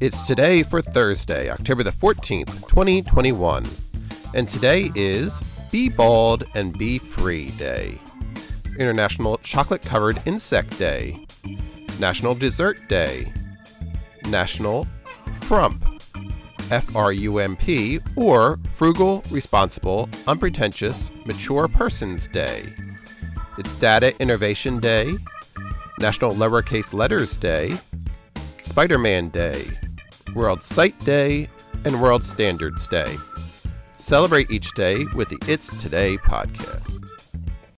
It's today for Thursday, October the 14th, 2021. And today is Be Bald and Be Free Day, International Chocolate Covered Insect Day, National Dessert Day, National Frump, F R U M P, or Frugal, Responsible, Unpretentious, Mature Persons Day. It's Data Innovation Day, National Lowercase Letters Day, Spider Man Day, World Sight Day, and World Standards Day. Celebrate each day with the It's Today podcast.